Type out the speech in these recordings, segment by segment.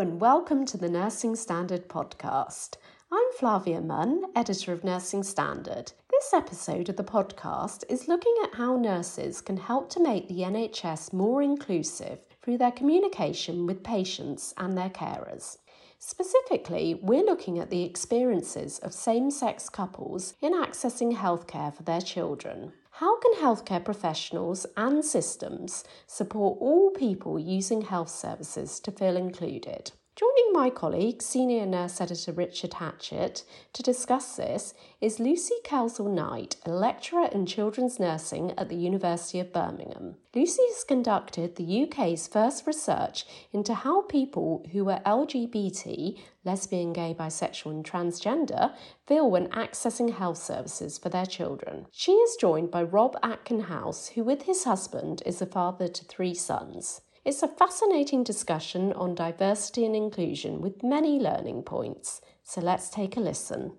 and welcome to the Nursing Standard podcast. I'm Flavia Munn, editor of Nursing Standard. This episode of the podcast is looking at how nurses can help to make the NHS more inclusive through their communication with patients and their carers. Specifically, we're looking at the experiences of same sex couples in accessing healthcare for their children. How can healthcare professionals and systems support all people using health services to feel included? Joining my colleague, Senior Nurse Editor Richard Hatchett, to discuss this is Lucy Kelsall Knight, a lecturer in children's nursing at the University of Birmingham. Lucy has conducted the UK's first research into how people who are LGBT, lesbian, gay, bisexual, and transgender feel when accessing health services for their children. She is joined by Rob Atkin House, who, with his husband, is a father to three sons. It's a fascinating discussion on diversity and inclusion with many learning points. So let's take a listen.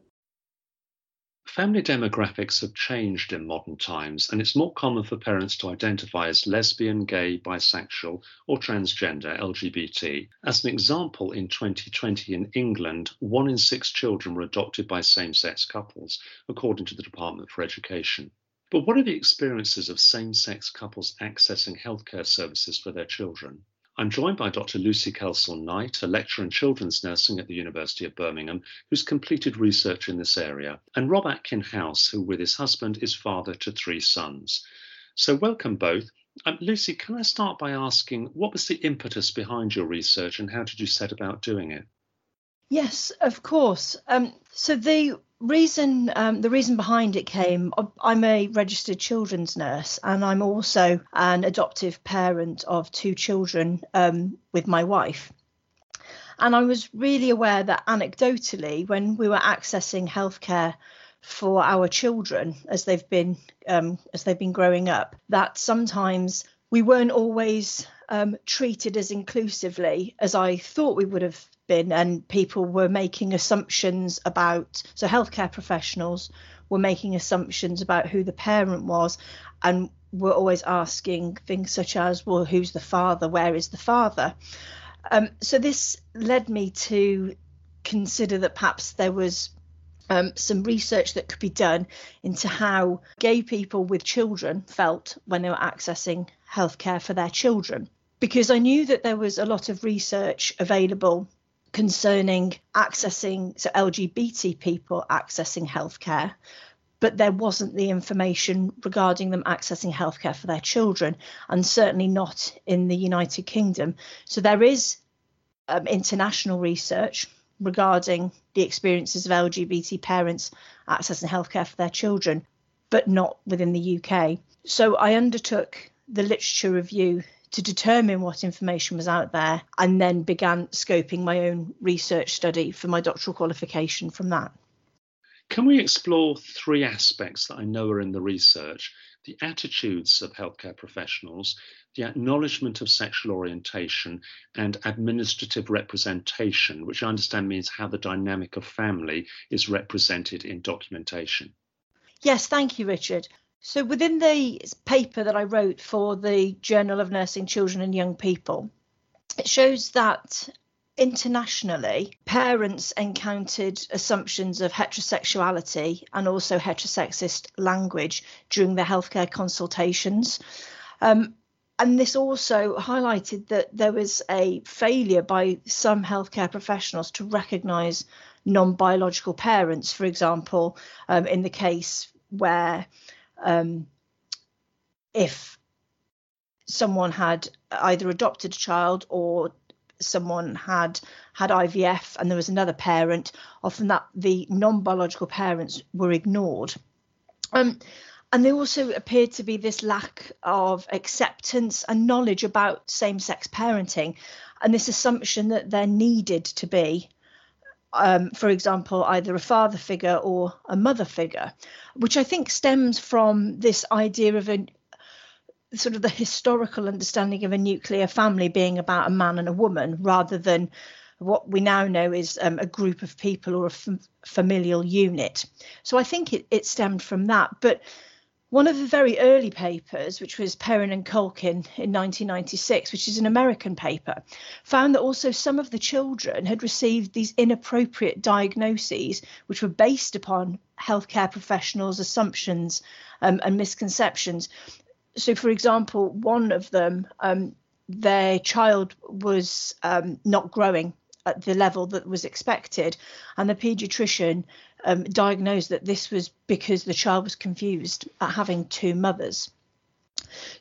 Family demographics have changed in modern times, and it's more common for parents to identify as lesbian, gay, bisexual, or transgender LGBT. As an example, in 2020 in England, one in six children were adopted by same sex couples, according to the Department for Education. But what are the experiences of same sex couples accessing healthcare services for their children? I'm joined by Dr. Lucy Kelsall Knight, a lecturer in children's nursing at the University of Birmingham, who's completed research in this area, and Rob Atkin House, who, with his husband, is father to three sons. So, welcome both. Um, Lucy, can I start by asking what was the impetus behind your research and how did you set about doing it? Yes, of course. Um, so the reason um, the reason behind it came i'm a registered children's nurse and i'm also an adoptive parent of two children um, with my wife. And i was really aware that anecdotally when we were accessing healthcare for our children as they've been um, as they've been growing up that sometimes we weren't always um, treated as inclusively as i thought we would have been, and people were making assumptions about. So, healthcare professionals were making assumptions about who the parent was, and were always asking things such as, "Well, who's the father? Where is the father?" Um, so, this led me to consider that perhaps there was um, some research that could be done into how gay people with children felt when they were accessing healthcare for their children. Because I knew that there was a lot of research available concerning accessing so LGBT people accessing healthcare, but there wasn't the information regarding them accessing healthcare for their children, and certainly not in the United Kingdom. So there is um, international research regarding the experiences of LGBT parents accessing healthcare for their children, but not within the UK. So I undertook the literature review to determine what information was out there and then began scoping my own research study for my doctoral qualification from that. Can we explore three aspects that I know are in the research? The attitudes of healthcare professionals, the acknowledgement of sexual orientation, and administrative representation, which I understand means how the dynamic of family is represented in documentation. Yes, thank you, Richard. So, within the paper that I wrote for the Journal of Nursing Children and Young People, it shows that internationally, parents encountered assumptions of heterosexuality and also heterosexist language during their healthcare consultations. Um, and this also highlighted that there was a failure by some healthcare professionals to recognise non biological parents, for example, um, in the case where um, if someone had either adopted a child or someone had had IVF and there was another parent, often that the non-biological parents were ignored. Um, and there also appeared to be this lack of acceptance and knowledge about same-sex parenting, and this assumption that there needed to be um, for example, either a father figure or a mother figure, which I think stems from this idea of a sort of the historical understanding of a nuclear family being about a man and a woman rather than what we now know is um, a group of people or a f- familial unit. So I think it, it stemmed from that. But one of the very early papers, which was Perrin and Kulkin in 1996, which is an American paper, found that also some of the children had received these inappropriate diagnoses, which were based upon healthcare professionals' assumptions um, and misconceptions. So, for example, one of them, um, their child was um, not growing at the level that was expected, and the paediatrician um, diagnosed that this was because the child was confused at having two mothers.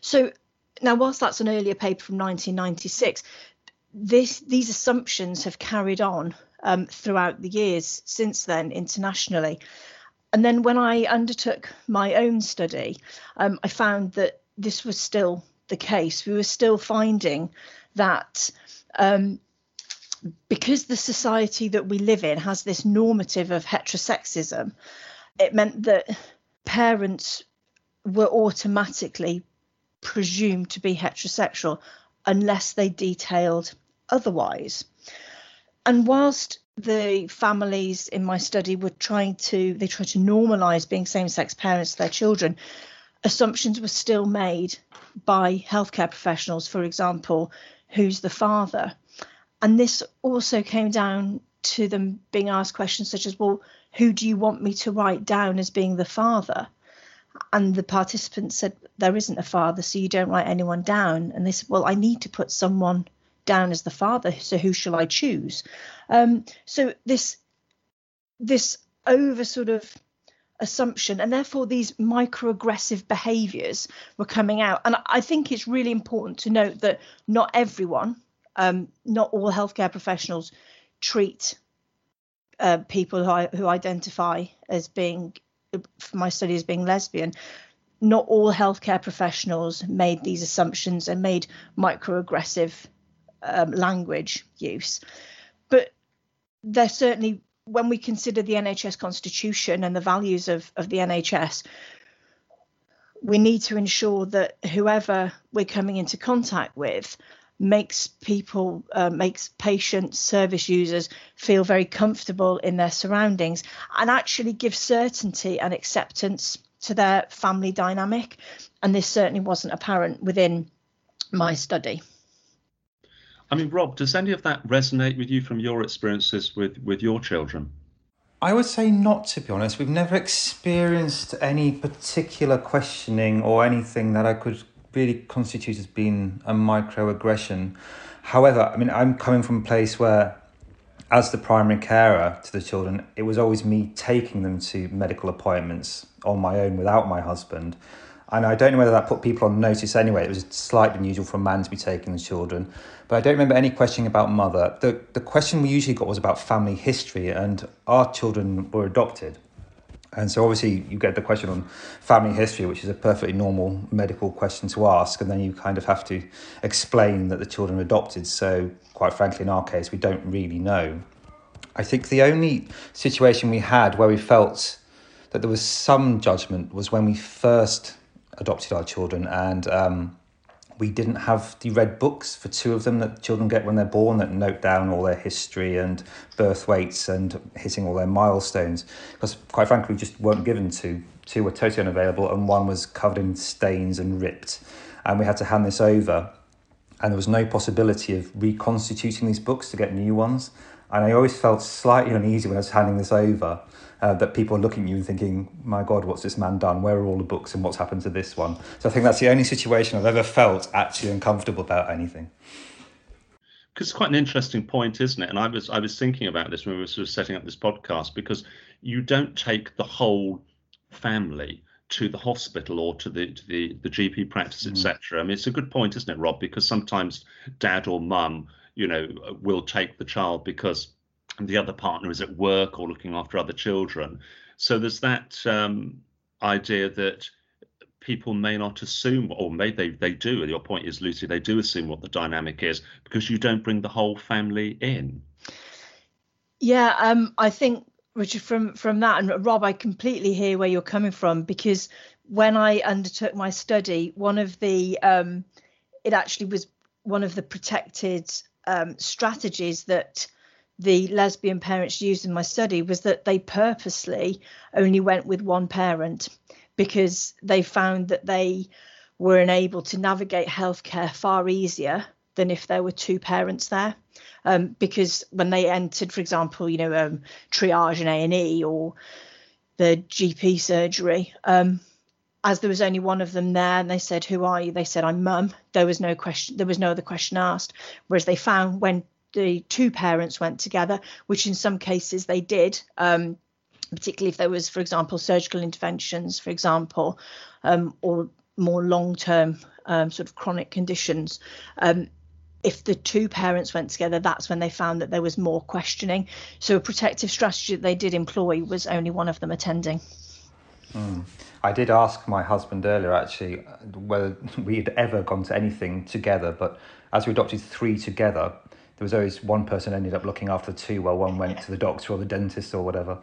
So now, whilst that's an earlier paper from 1996, this these assumptions have carried on um, throughout the years since then internationally. And then when I undertook my own study, um, I found that this was still the case. We were still finding that um, because the society that we live in has this normative of heterosexism, it meant that parents were automatically presumed to be heterosexual unless they detailed otherwise. And whilst the families in my study were trying to they tried to normalize being same-sex parents to their children, assumptions were still made by healthcare professionals, for example, who's the father. And this also came down to them being asked questions such as, well, who do you want me to write down as being the father? And the participants said, there isn't a father, so you don't write anyone down. And they said, well, I need to put someone down as the father, so who shall I choose? Um, so this this over sort of assumption and therefore these microaggressive behaviors were coming out and i think it's really important to note that not everyone um, not all healthcare professionals treat uh, people who, I, who identify as being, for my study, as being lesbian. Not all healthcare professionals made these assumptions and made microaggressive um, language use. But there certainly, when we consider the NHS constitution and the values of, of the NHS, we need to ensure that whoever we're coming into contact with makes people, uh, makes patients, service users feel very comfortable in their surroundings and actually gives certainty and acceptance to their family dynamic. And this certainly wasn't apparent within my study. I mean, Rob, does any of that resonate with you from your experiences with, with your children? I would say not, to be honest. We've never experienced any particular questioning or anything that I could really constitute as being a microaggression. However, I mean, I'm coming from a place where, as the primary carer to the children, it was always me taking them to medical appointments on my own without my husband. And I don't know whether that put people on notice anyway. It was slightly unusual for a man to be taking the children. But I don't remember any questioning about mother. The, the question we usually got was about family history, and our children were adopted. And so obviously you get the question on family history, which is a perfectly normal medical question to ask, and then you kind of have to explain that the children adopted. So quite frankly, in our case, we don't really know. I think the only situation we had where we felt that there was some judgment was when we first adopted our children, and um, we didn't have the red books for two of them that children get when they're born that note down all their history and birth weights and hitting all their milestones. Because quite frankly, we just weren't given to. Two were totally unavailable, and one was covered in stains and ripped. And we had to hand this over, and there was no possibility of reconstituting these books to get new ones. And I always felt slightly uneasy when I was handing this over uh, that people are looking at you and thinking, my God, what's this man done? Where are all the books and what's happened to this one? So I think that's the only situation I've ever felt actually uncomfortable about anything. Because it's quite an interesting point, isn't it? And I was I was thinking about this when we were sort of setting up this podcast because you don't take the whole family to the hospital or to the to the, the GP practice, mm. etc. I mean, it's a good point, isn't it, Rob? Because sometimes dad or mum, you know, will take the child because the other partner is at work or looking after other children. So there's that um, idea that people may not assume, or may they they do. Your point is, Lucy, they do assume what the dynamic is because you don't bring the whole family in. Yeah, um, I think Richard, from from that, and Rob, I completely hear where you're coming from because when I undertook my study, one of the um, it actually was one of the protected um, strategies that the lesbian parents used in my study was that they purposely only went with one parent because they found that they were unable to navigate healthcare far easier than if there were two parents there. Um, because when they entered, for example, you know, um, triage and A and E or the GP surgery, um, as there was only one of them there, and they said, "Who are you?" They said, "I'm mum." There was no question. There was no other question asked. Whereas they found when the two parents went together, which in some cases they did, um, particularly if there was, for example, surgical interventions, for example, um, or more long-term um, sort of chronic conditions. Um, if the two parents went together, that's when they found that there was more questioning. So a protective strategy that they did employ was only one of them attending. Mm. I did ask my husband earlier actually whether we had ever gone to anything together, but as we adopted three together, there was always one person ended up looking after two while one went to the doctor or the dentist or whatever.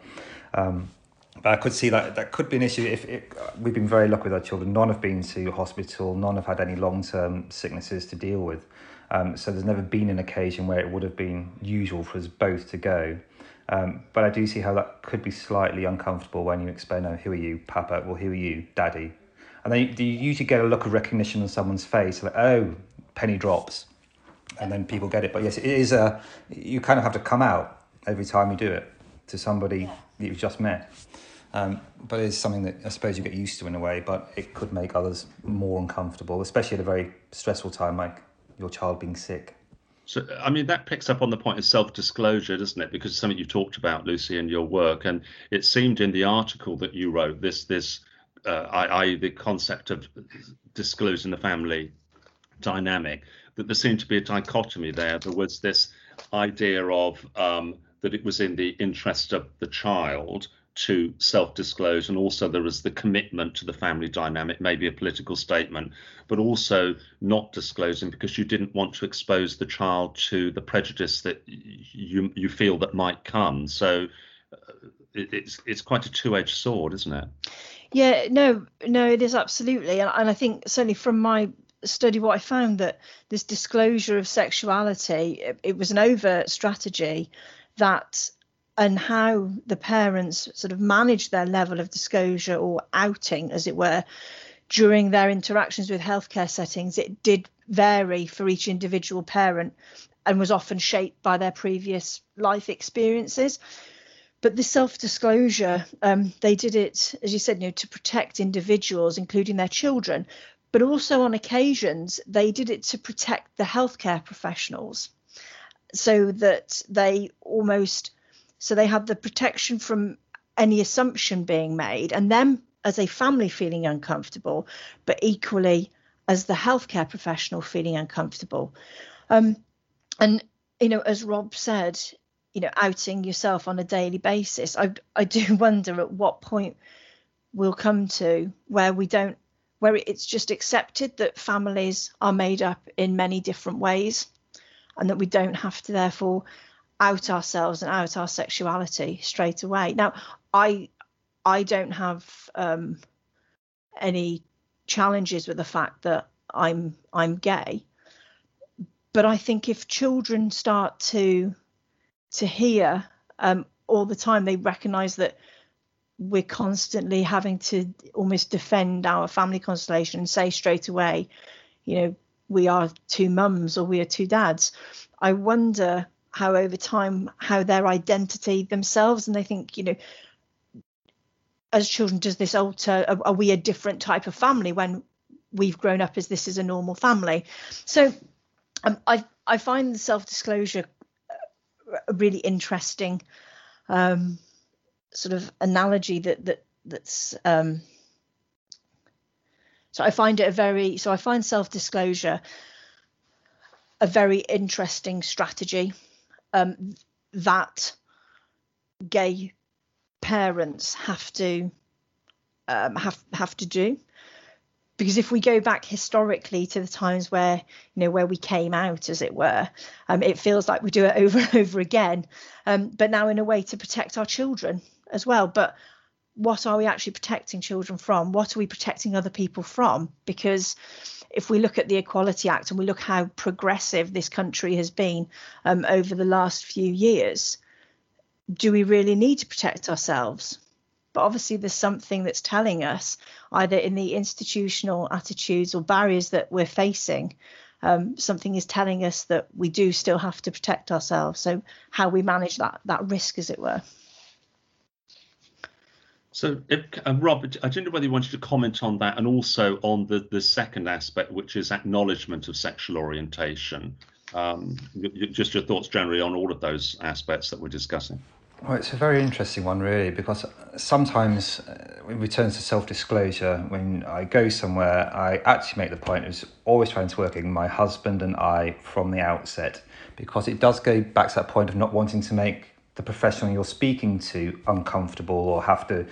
Um, but I could see that that could be an issue if it, we've been very lucky with our children. None have been to hospital, none have had any long term sicknesses to deal with. Um, so there's never been an occasion where it would have been usual for us both to go. Um, but I do see how that could be slightly uncomfortable when you explain, oh, who are you, Papa? Well, who are you, Daddy? And then you, you usually get a look of recognition on someone's face, like, oh, penny drops. And then people get it. But yes, it is a, you kind of have to come out every time you do it to somebody yeah. that you've just met. Um, but it's something that I suppose you get used to in a way, but it could make others more uncomfortable, especially at a very stressful time like your child being sick. So, I mean, that picks up on the point of self disclosure, doesn't it? Because it's something you've talked about, Lucy, in your work. And it seemed in the article that you wrote, this, this, uh, i.e., the concept of disclosing the family dynamic, that there seemed to be a dichotomy there. There was this idea of um, that it was in the interest of the child to self-disclose and also there was the commitment to the family dynamic maybe a political statement but also not disclosing because you didn't want to expose the child to the prejudice that you you feel that might come. So uh, it, it's it's quite a two-edged sword isn't it? Yeah no no it is absolutely. And, and i think certainly from my study what i found that this disclosure of sexuality it, it was an overt strategy that and how the parents sort of manage their level of disclosure or outing, as it were, during their interactions with healthcare settings, it did vary for each individual parent and was often shaped by their previous life experiences. But the self-disclosure, um, they did it, as you said, you know, to protect individuals, including their children, but also on occasions they did it to protect the healthcare professionals, so that they almost so they had the protection from any assumption being made and them as a family feeling uncomfortable, but equally as the healthcare professional feeling uncomfortable. Um, and, you know, as Rob said, you know, outing yourself on a daily basis, I, I do wonder at what point we'll come to where we don't, where it's just accepted that families are made up in many different ways and that we don't have to therefore out ourselves and out our sexuality straight away. Now, I I don't have um, any challenges with the fact that I'm I'm gay, but I think if children start to to hear um, all the time, they recognise that we're constantly having to almost defend our family constellation and say straight away, you know, we are two mums or we are two dads. I wonder how over time how their identity themselves and they think you know as children does this alter are, are, we a different type of family when we've grown up as this is a normal family so um, i i find the self-disclosure a really interesting um, sort of analogy that that that's um, so i find it a very so i find self-disclosure a very interesting strategy. Um, that gay parents have to um, have have to do. Because if we go back historically to the times where you know where we came out as it were um, it feels like we do it over and over again. Um, but now in a way to protect our children as well but what are we actually protecting children from? What are we protecting other people from? Because if we look at the Equality Act and we look how progressive this country has been um, over the last few years, do we really need to protect ourselves? But obviously there's something that's telling us either in the institutional attitudes or barriers that we're facing um, something is telling us that we do still have to protect ourselves. So how we manage that that risk as it were so, if, uh, Rob, I don't know whether you wanted to comment on that and also on the, the second aspect, which is acknowledgement of sexual orientation. Um, just your thoughts generally on all of those aspects that we're discussing. Well, it's a very interesting one, really, because sometimes uh, when we turn to self disclosure, when I go somewhere, I actually make the point of always trying to work in my husband and I from the outset, because it does go back to that point of not wanting to make the professional you're speaking to uncomfortable or have to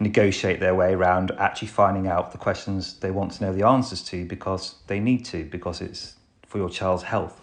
negotiate their way around actually finding out the questions they want to know the answers to because they need to, because it's for your child's health.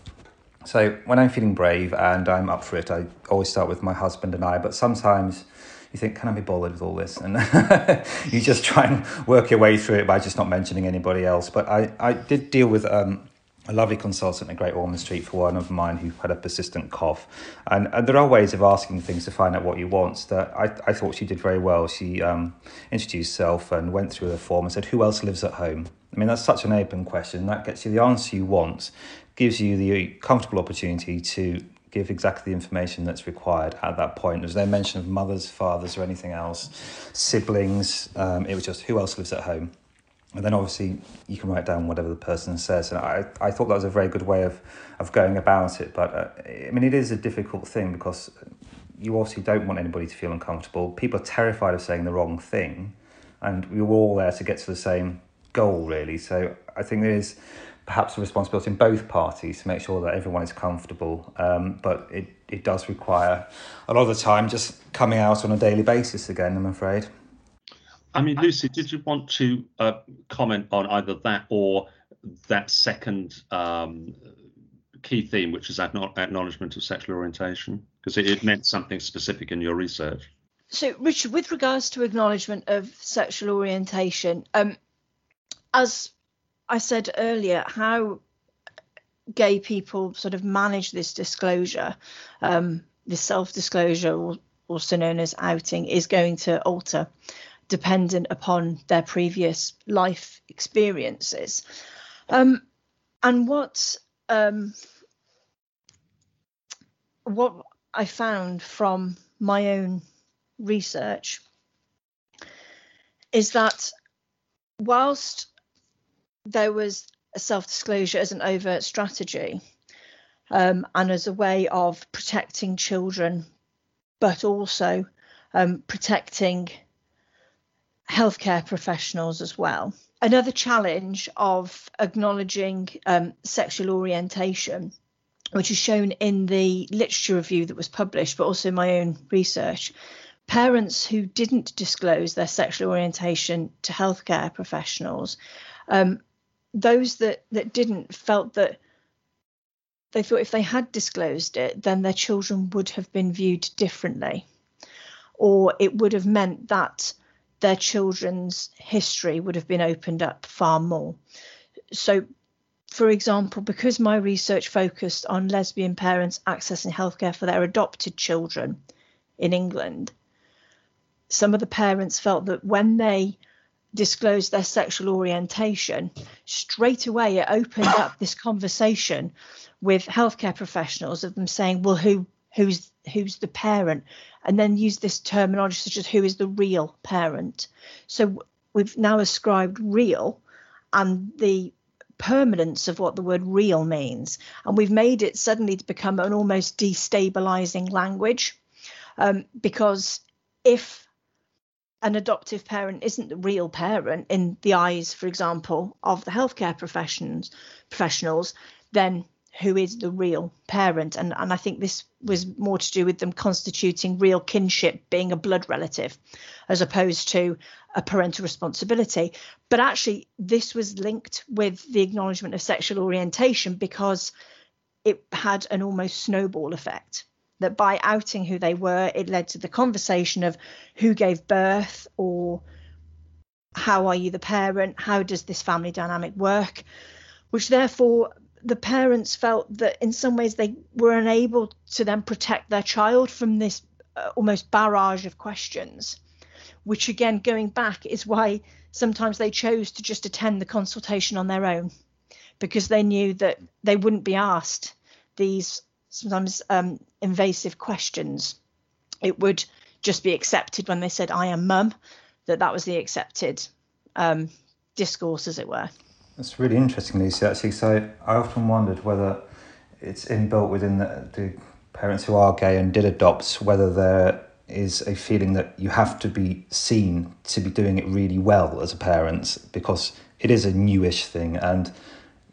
So when I'm feeling brave and I'm up for it, I always start with my husband and I, but sometimes you think, can I be bothered with all this? And you just try and work your way through it by just not mentioning anybody else. But I, I did deal with um, a lovely consultant at Great Ormond Street for one of mine who had a persistent cough. And, and there are ways of asking things to find out what you want that I, I thought she did very well. She um, introduced herself and went through the form and said, Who else lives at home? I mean, that's such an open question. That gets you the answer you want, gives you the comfortable opportunity to give exactly the information that's required at that point. There's no mention of mothers, fathers, or anything else, siblings. Um, it was just who else lives at home and then obviously you can write down whatever the person says. And i, I thought that was a very good way of, of going about it. But uh, i mean it is a difficult thing because you obviously don't want anybody to feel uncomfortable. People are terrified of saying the wrong thing. And we were all there to get to the same goal really. So i think there is perhaps a responsibility in both parties to make sure that everyone is comfortable. Um, but it, it does require a lot of the time just coming out on a daily basis again i'm afraid I mean, Lucy, did you want to uh, comment on either that or that second um, key theme, which is acknowledgement of sexual orientation? Because it, it, meant something specific in your research. So, Richard, with regards to acknowledgement of sexual orientation, um, as I said earlier, how gay people sort of manage this disclosure, um, this self disclosure, also known as outing, is going to alter dependent upon their previous life experiences. Um, and what um, what I found from my own research is that whilst there was a self-disclosure as an overt strategy um, and as a way of protecting children, but also um, protecting healthcare professionals as well. Another challenge of acknowledging um, sexual orientation, which is shown in the literature review that was published, but also my own research. Parents who didn't disclose their sexual orientation to healthcare professionals, um, those that, that didn't felt that they thought if they had disclosed it, then their children would have been viewed differently, or it would have meant that their children's history would have been opened up far more. So, for example, because my research focused on lesbian parents accessing healthcare for their adopted children in England, some of the parents felt that when they disclosed their sexual orientation, straight away it opened up this conversation with healthcare professionals of them saying, well, who who's who's the parent and then use this terminology such as who is the real parent. So we've now ascribed real and the permanence of what the word real means. And we've made it suddenly to become an almost destabilizing language um, because if an adoptive parent isn't the real parent in the eyes for example of the healthcare professions professionals then who is the real parent. And and I think this was more to do with them constituting real kinship being a blood relative as opposed to a parental responsibility. But actually this was linked with the acknowledgement of sexual orientation because it had an almost snowball effect. That by outing who they were it led to the conversation of who gave birth or how are you the parent? How does this family dynamic work? Which therefore the parents felt that in some ways they were unable to then protect their child from this uh, almost barrage of questions which again, going back, is why sometimes they chose to just attend the consultation on their own because they knew that they wouldn't be asked these sometimes um, invasive questions. It would just be accepted when they said, I am mum, that that was the accepted um, discourse, as it were. That's really interesting, Lucy, actually. So I often wondered whether it's inbuilt within the, the parents who are gay and did adopt, whether there is a feeling that you have to be seen to be doing it really well as a parent because it is a newish thing and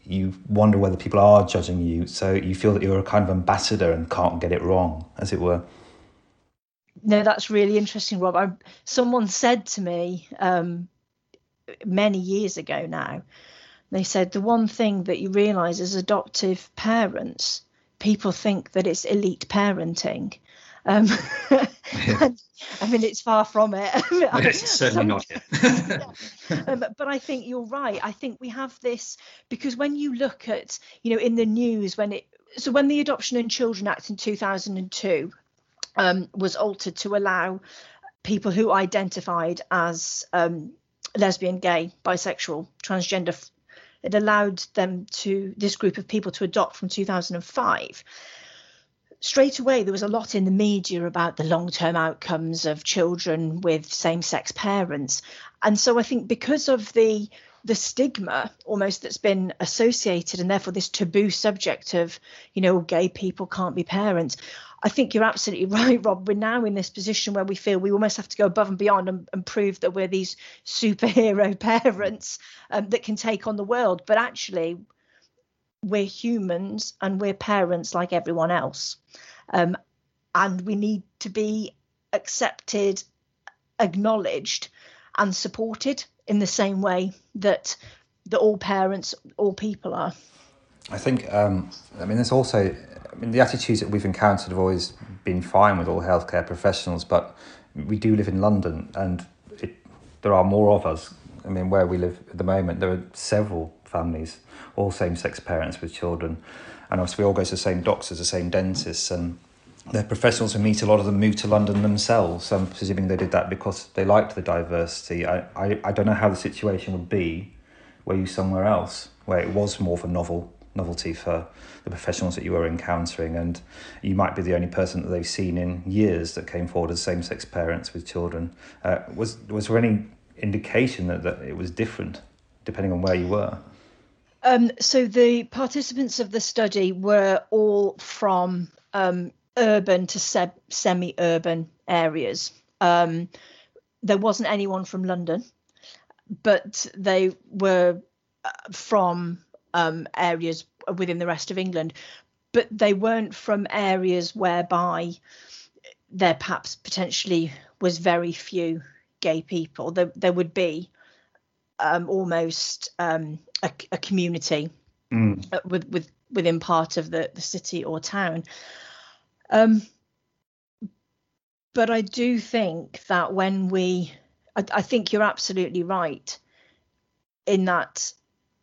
you wonder whether people are judging you. So you feel that you're a kind of ambassador and can't get it wrong as it were. No that's really interesting rob. I, someone said to me um, many years ago now they said the one thing that you realize as adoptive parents people think that it's elite parenting um. I mean, it's far from it. it's certainly not yeah. um, but I think you're right. I think we have this because when you look at, you know, in the news when it, so when the Adoption and Children Act in 2002 um, was altered to allow people who identified as um, lesbian, gay, bisexual, transgender, it allowed them to this group of people to adopt from 2005 straight away there was a lot in the media about the long-term outcomes of children with same-sex parents. And so i think because of the the stigma almost that's been associated and therefore this taboo subject of you know gay people can't be parents i think you're absolutely right rob we're now in this position where we feel we almost have to go above and beyond and, and prove that we're these superhero parents um, that can take on the world but actually we're humans and we're parents like everyone else. Um, and we need to be accepted, acknowledged, and supported in the same way that that all parents, all people are. I think. Um, I mean, there's also. I mean, the attitudes that we've encountered have always been fine with all healthcare professionals, but we do live in London, and it, there are more of us. I mean, where we live at the moment, there are several families, all same sex parents with children. And obviously, we all go to the same doctors, the same dentists, and they're professionals who meet. A lot of them move to London themselves. I'm presuming they did that because they liked the diversity. I, I, I don't know how the situation would be were you somewhere else where it was more of a novel novelty for the professionals that you were encountering and you might be the only person that they've seen in years that came forward as same-sex parents with children uh, was was there any indication that, that it was different depending on where you were um, so the participants of the study were all from um, urban to se- semi-urban areas. Um, there wasn't anyone from London, but they were uh, from um, areas within the rest of England. But they weren't from areas whereby there perhaps potentially was very few gay people. There, there would be um, almost um, a, a, community mm. Uh, with, with within part of the, the city or town. Um, but I do think that when we, I, I, think you're absolutely right in that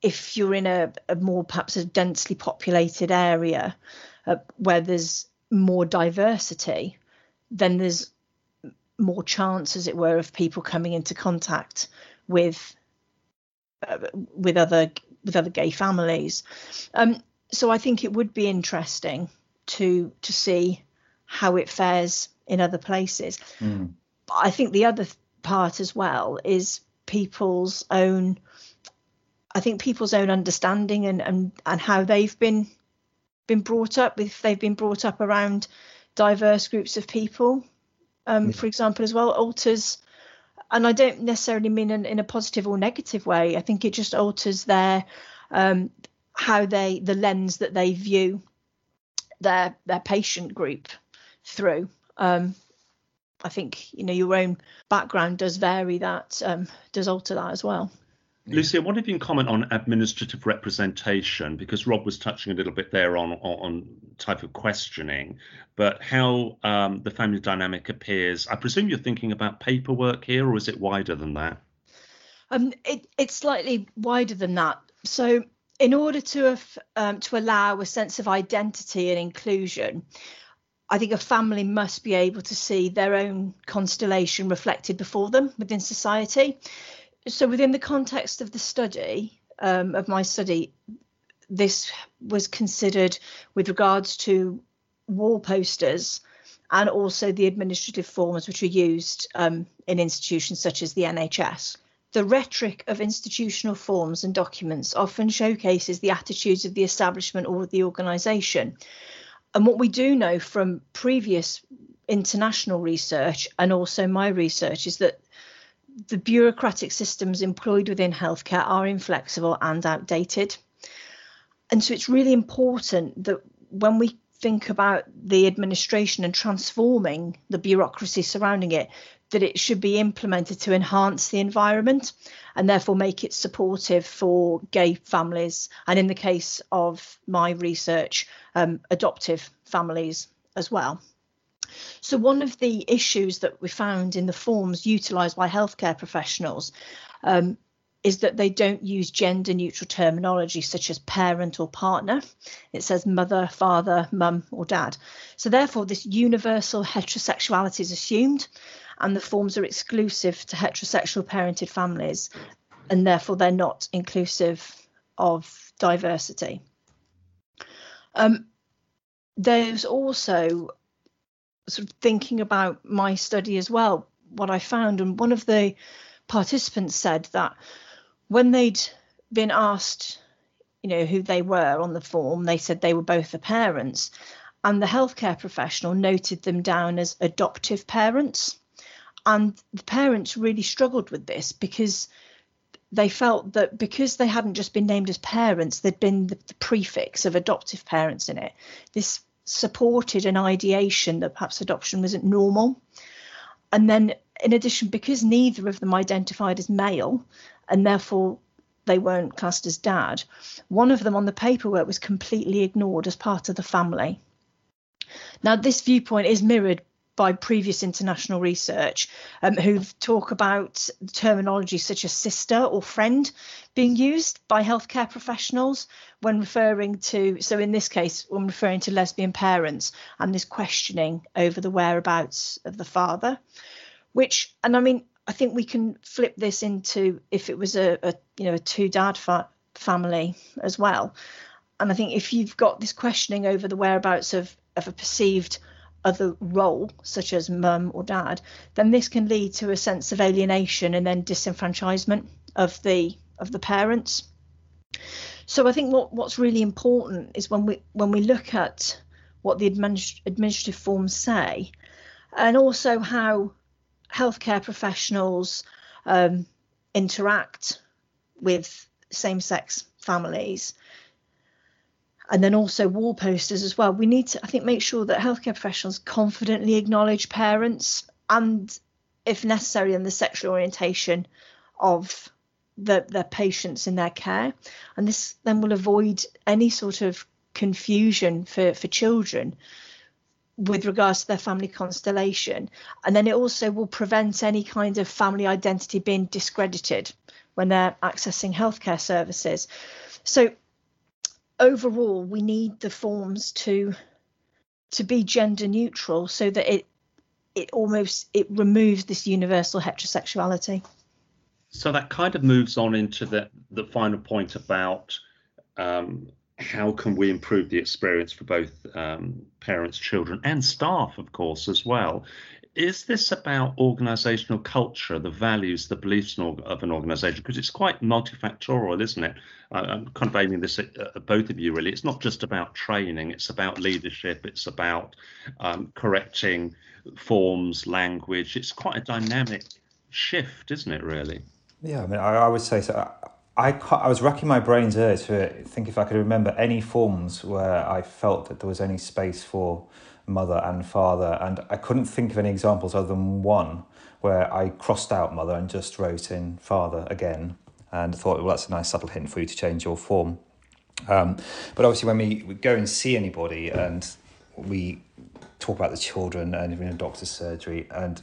if you're in a, a more perhaps a densely populated area uh, where there's more diversity, then there's more chance, as it were, of people coming into contact with with other with other gay families. Um, so I think it would be interesting to to see how it fares in other places. Mm. I think the other part as well is people's own I think people's own understanding and and, and how they've been been brought up if they've been brought up around diverse groups of people um, mm. for example as well alters and I don't necessarily mean in, in a positive or negative way. I think it just alters their um, how they the lens that they view their their patient group through. Um, I think you know your own background does vary that um, does alter that as well. Lucy, I wonder if you can comment on administrative representation because Rob was touching a little bit there on on type of questioning, but how um, the family dynamic appears. I presume you're thinking about paperwork here, or is it wider than that? Um, it, it's slightly wider than that. So, in order to have, um, to allow a sense of identity and inclusion, I think a family must be able to see their own constellation reflected before them within society. So, within the context of the study, um, of my study, this was considered with regards to wall posters and also the administrative forms which are used um, in institutions such as the NHS. The rhetoric of institutional forms and documents often showcases the attitudes of the establishment or the organisation. And what we do know from previous international research and also my research is that the bureaucratic systems employed within healthcare are inflexible and outdated. And so it's really important that when we think about the administration and transforming the bureaucracy surrounding it, that it should be implemented to enhance the environment and therefore make it supportive for gay families and in the case of my research um, adoptive families as well so one of the issues that we found in the forms utilised by healthcare professionals um, is that they don't use gender neutral terminology such as parent or partner. It says mother, father, mum, or dad. So, therefore, this universal heterosexuality is assumed, and the forms are exclusive to heterosexual parented families, and therefore they're not inclusive of diversity. Um, there's also sort of thinking about my study as well, what I found, and one of the participants said that when they'd been asked, you know, who they were on the form, they said they were both the parents. And the healthcare professional noted them down as adoptive parents. And the parents really struggled with this because they felt that because they hadn't just been named as parents, there'd been the, the prefix of adoptive parents in it. This supported an ideation that perhaps adoption wasn't normal. And then, in addition, because neither of them identified as male, and therefore they weren't classed as dad. One of them on the paperwork was completely ignored as part of the family. Now, this viewpoint is mirrored by previous international research um, who talk about terminology such as sister or friend being used by healthcare professionals when referring to, so in this case, when referring to lesbian parents and this questioning over the whereabouts of the father, which, and I mean, I think we can flip this into if it was a, a you know a two dad fa- family as well. And I think if you've got this questioning over the whereabouts of of a perceived other role, such as mum or dad, then this can lead to a sense of alienation and then disenfranchisement of the of the parents. So I think what, what's really important is when we when we look at what the administ- administrative forms say, and also how healthcare professionals um, interact with same sex families and then also wall posters as well. We need to, I think, make sure that healthcare professionals confidently acknowledge parents and, if necessary, and the sexual orientation of the, their patients in their care. And this then will avoid any sort of confusion for, for children with regards to their family constellation. And then it also will prevent any kind of family identity being discredited when they're accessing healthcare services. So overall, we need the forms to to be gender neutral so that it it almost it removes this universal heterosexuality. So that kind of moves on into the the final point about um, how can we improve the experience for both um, parents, children, and staff, of course, as well? Is this about organizational culture, the values, the beliefs of an organization? Because it's quite multifactorial, isn't it? I'm kind of aiming this at, both of you, really. It's not just about training, it's about leadership, it's about um, correcting forms, language. It's quite a dynamic shift, isn't it, really? Yeah, I mean, I, I would say so. I, I was racking my brains earlier to think if I could remember any forms where I felt that there was any space for mother and father, and I couldn't think of any examples other than one where I crossed out mother and just wrote in father again, and thought, well, that's a nice subtle hint for you to change your form. Um, but obviously, when we, we go and see anybody and we talk about the children and in a doctor's surgery and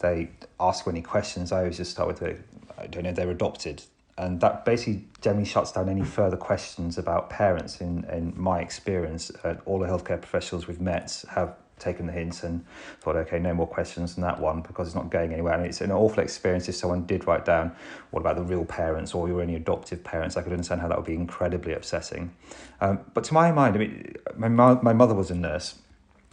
they ask any questions, I always just start with, I don't know, they're adopted and that basically generally shuts down any further questions about parents. In in my experience, uh, all the healthcare professionals we've met have taken the hints and thought, okay, no more questions on that one because it's not going anywhere. And it's an awful experience if someone did write down, what about the real parents or your only adoptive parents? I could understand how that would be incredibly upsetting. Um, but to my mind, I mean, my, my mother was a nurse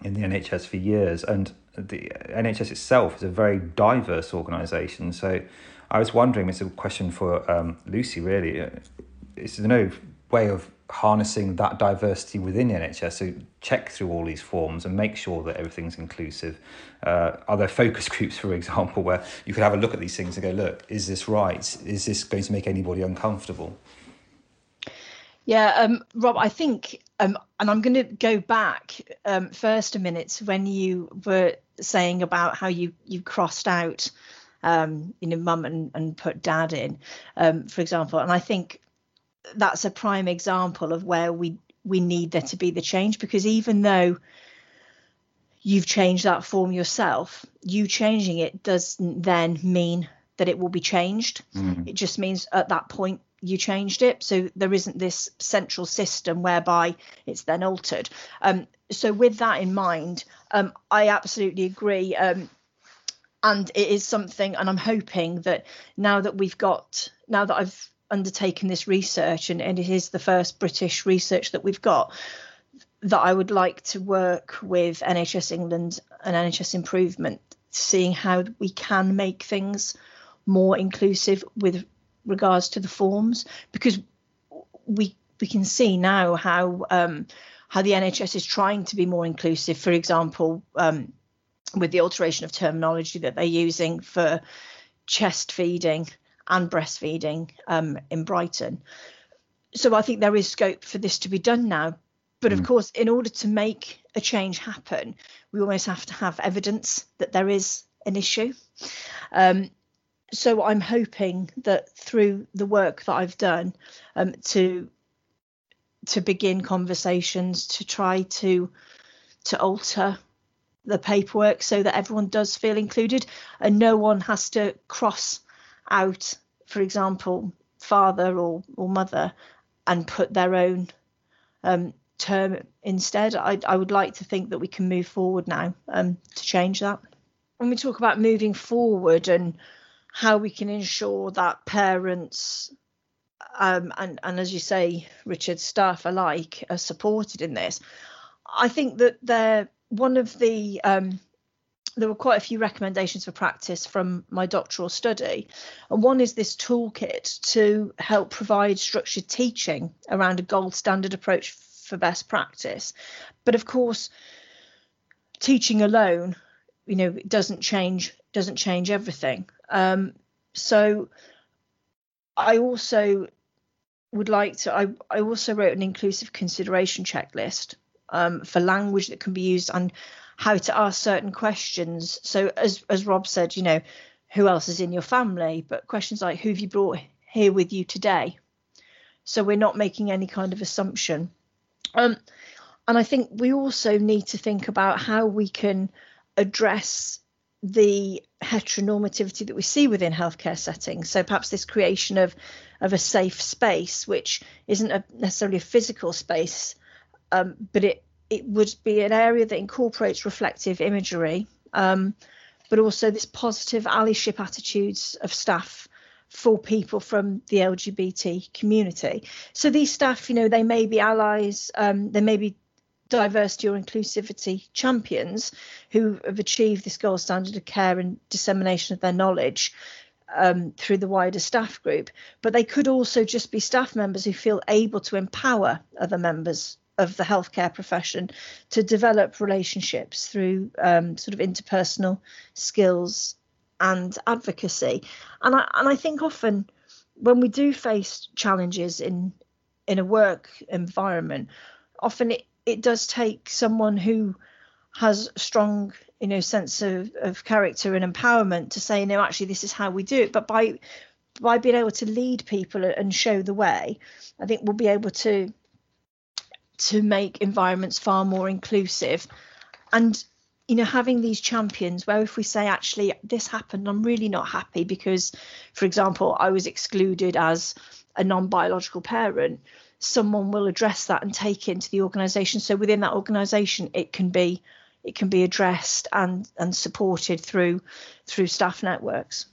in the NHS for years, and the NHS itself is a very diverse organisation. So I was wondering, it's a question for um, Lucy really, is there no way of harnessing that diversity within NHS. So check through all these forms and make sure that everything's inclusive. Uh, are there focus groups, for example, where you could have a look at these things and go, look, is this right? Is this going to make anybody uncomfortable? Yeah, um, Rob, I think, um, and I'm going to go back um, first a minute when you were saying about how you you crossed out, um, you know, mum and, and put dad in, um, for example. And I think that's a prime example of where we we need there to be the change because even though you've changed that form yourself, you changing it doesn't then mean that it will be changed. Mm. It just means at that point you changed it. So there isn't this central system whereby it's then altered. Um, so with that in mind, um, I absolutely agree. Um, and it is something, and I'm hoping that now that we've got, now that I've undertaken this research, and, and it is the first British research that we've got, that I would like to work with NHS England and NHS Improvement, seeing how we can make things more inclusive with regards to the forms, because we we can see now how um, how the NHS is trying to be more inclusive. For example, um, with the alteration of terminology that they're using for chest feeding and breastfeeding um, in Brighton. So I think there is scope for this to be done now. But of mm. course, in order to make a change happen, we almost have to have evidence that there is an issue. Um, so I'm hoping that through the work that I've done um, to to begin conversations to try to to alter the paperwork so that everyone does feel included and no one has to cross out, for example, father or, or mother and put their own um, term instead. I, I would like to think that we can move forward now um, to change that. When we talk about moving forward and how we can ensure that parents um, and, and as you say, Richard, staff alike are supported in this, I think that they're one of the um, there were quite a few recommendations for practice from my doctoral study. And one is this toolkit to help provide structured teaching around a gold standard approach for best practice. But of course, teaching alone, you know, doesn't change doesn't change everything. Um, so I also would like to I, I also wrote an inclusive consideration checklist um, for language that can be used and how to ask certain questions. So as as Rob said, you know, who else is in your family? But questions like who have you brought here with you today? So we're not making any kind of assumption. Um, and I think we also need to think about how we can address the heteronormativity that we see within healthcare settings. So perhaps this creation of of a safe space, which isn't a, necessarily a physical space, um, but it it would be an area that incorporates reflective imagery, um, but also this positive allyship attitudes of staff for people from the LGBT community. So these staff, you know, they may be allies, um, they may be diversity or inclusivity champions who have achieved this gold standard of care and dissemination of their knowledge um, through the wider staff group. But they could also just be staff members who feel able to empower other members of the healthcare profession to develop relationships through um, sort of interpersonal skills and advocacy. And I and I think often when we do face challenges in in a work environment, often it, it does take someone who has strong you know sense of, of character and empowerment to say no actually this is how we do it but by by being able to lead people and show the way i think we'll be able to to make environments far more inclusive and you know having these champions where if we say actually this happened i'm really not happy because for example i was excluded as a non-biological parent someone will address that and take it into the organization so within that organization it can be it can be addressed and and supported through through staff networks.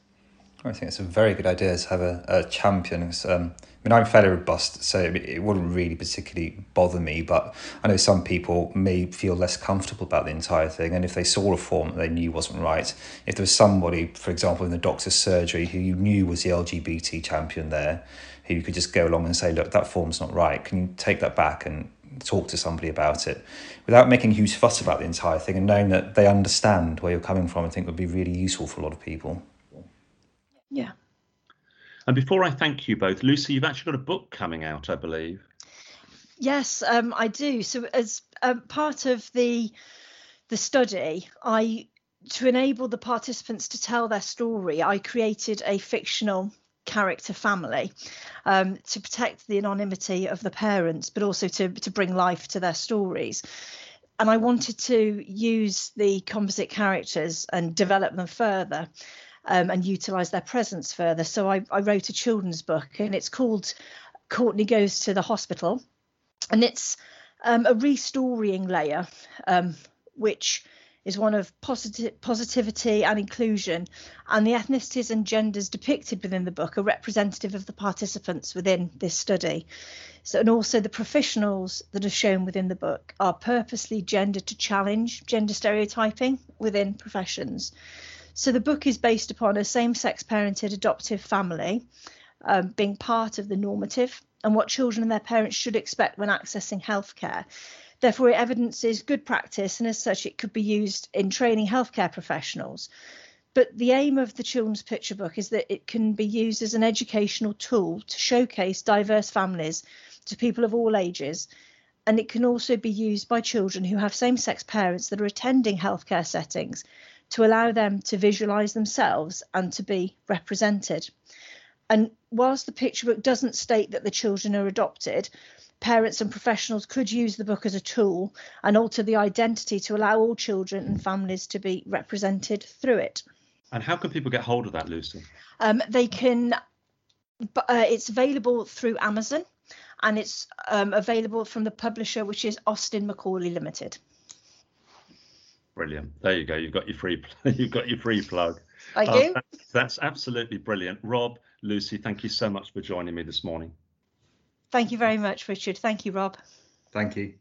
I think it's a very good idea to have a, a champion. Um, I mean, I'm fairly robust, so it wouldn't really particularly bother me. But I know some people may feel less comfortable about the entire thing. And if they saw a form that they knew wasn't right, if there was somebody, for example, in the doctor's surgery who you knew was the LGBT champion there, who you could just go along and say, look, that form's not right. Can you take that back and talk to somebody about it without making huge fuss about the entire thing and knowing that they understand where you're coming from, I think would be really useful for a lot of people. Yeah. And before I thank you both, Lucy, you've actually got a book coming out, I believe. Yes, um, I do. So as um, part of the the study, I to enable the participants to tell their story, I created a fictional character family um, to protect the anonymity of the parents, but also to to bring life to their stories. And I wanted to use the composite characters and develop them further um, and utilize their presence further. So I, I wrote a children's book and it's called Courtney Goes to the Hospital. And it's um, a restorying layer, um, which is one of positivity and inclusion. And the ethnicities and genders depicted within the book are representative of the participants within this study. So, and also the professionals that are shown within the book are purposely gendered to challenge gender stereotyping within professions. So the book is based upon a same sex parented adoptive family um, being part of the normative and what children and their parents should expect when accessing healthcare. Therefore, it evidences good practice, and as such, it could be used in training healthcare professionals. But the aim of the children's picture book is that it can be used as an educational tool to showcase diverse families to people of all ages. And it can also be used by children who have same sex parents that are attending healthcare settings to allow them to visualize themselves and to be represented. And whilst the picture book doesn't state that the children are adopted, parents and professionals could use the book as a tool and alter the identity to allow all children and families to be represented through it. And how can people get hold of that, Lucy? Um, they can, uh, it's available through Amazon and it's um, available from the publisher, which is Austin Macauley Limited. Brilliant. There you go. You've got your free. You've got your free plug. I uh. That's, that's absolutely brilliant. Rob, Lucy, thank you so much for joining me this morning. Thank you very much, Richard. Thank you, Rob. Thank you.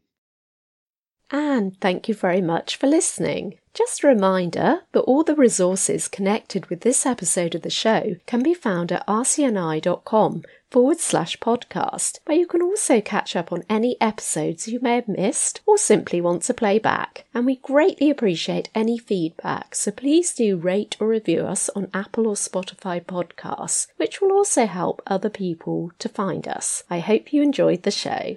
And thank you very much for listening. Just a reminder that all the resources connected with this episode of the show can be found at rcni.com forward slash podcast, where you can also catch up on any episodes you may have missed or simply want to play back. And we greatly appreciate any feedback, so please do rate or review us on Apple or Spotify podcasts, which will also help other people to find us. I hope you enjoyed the show.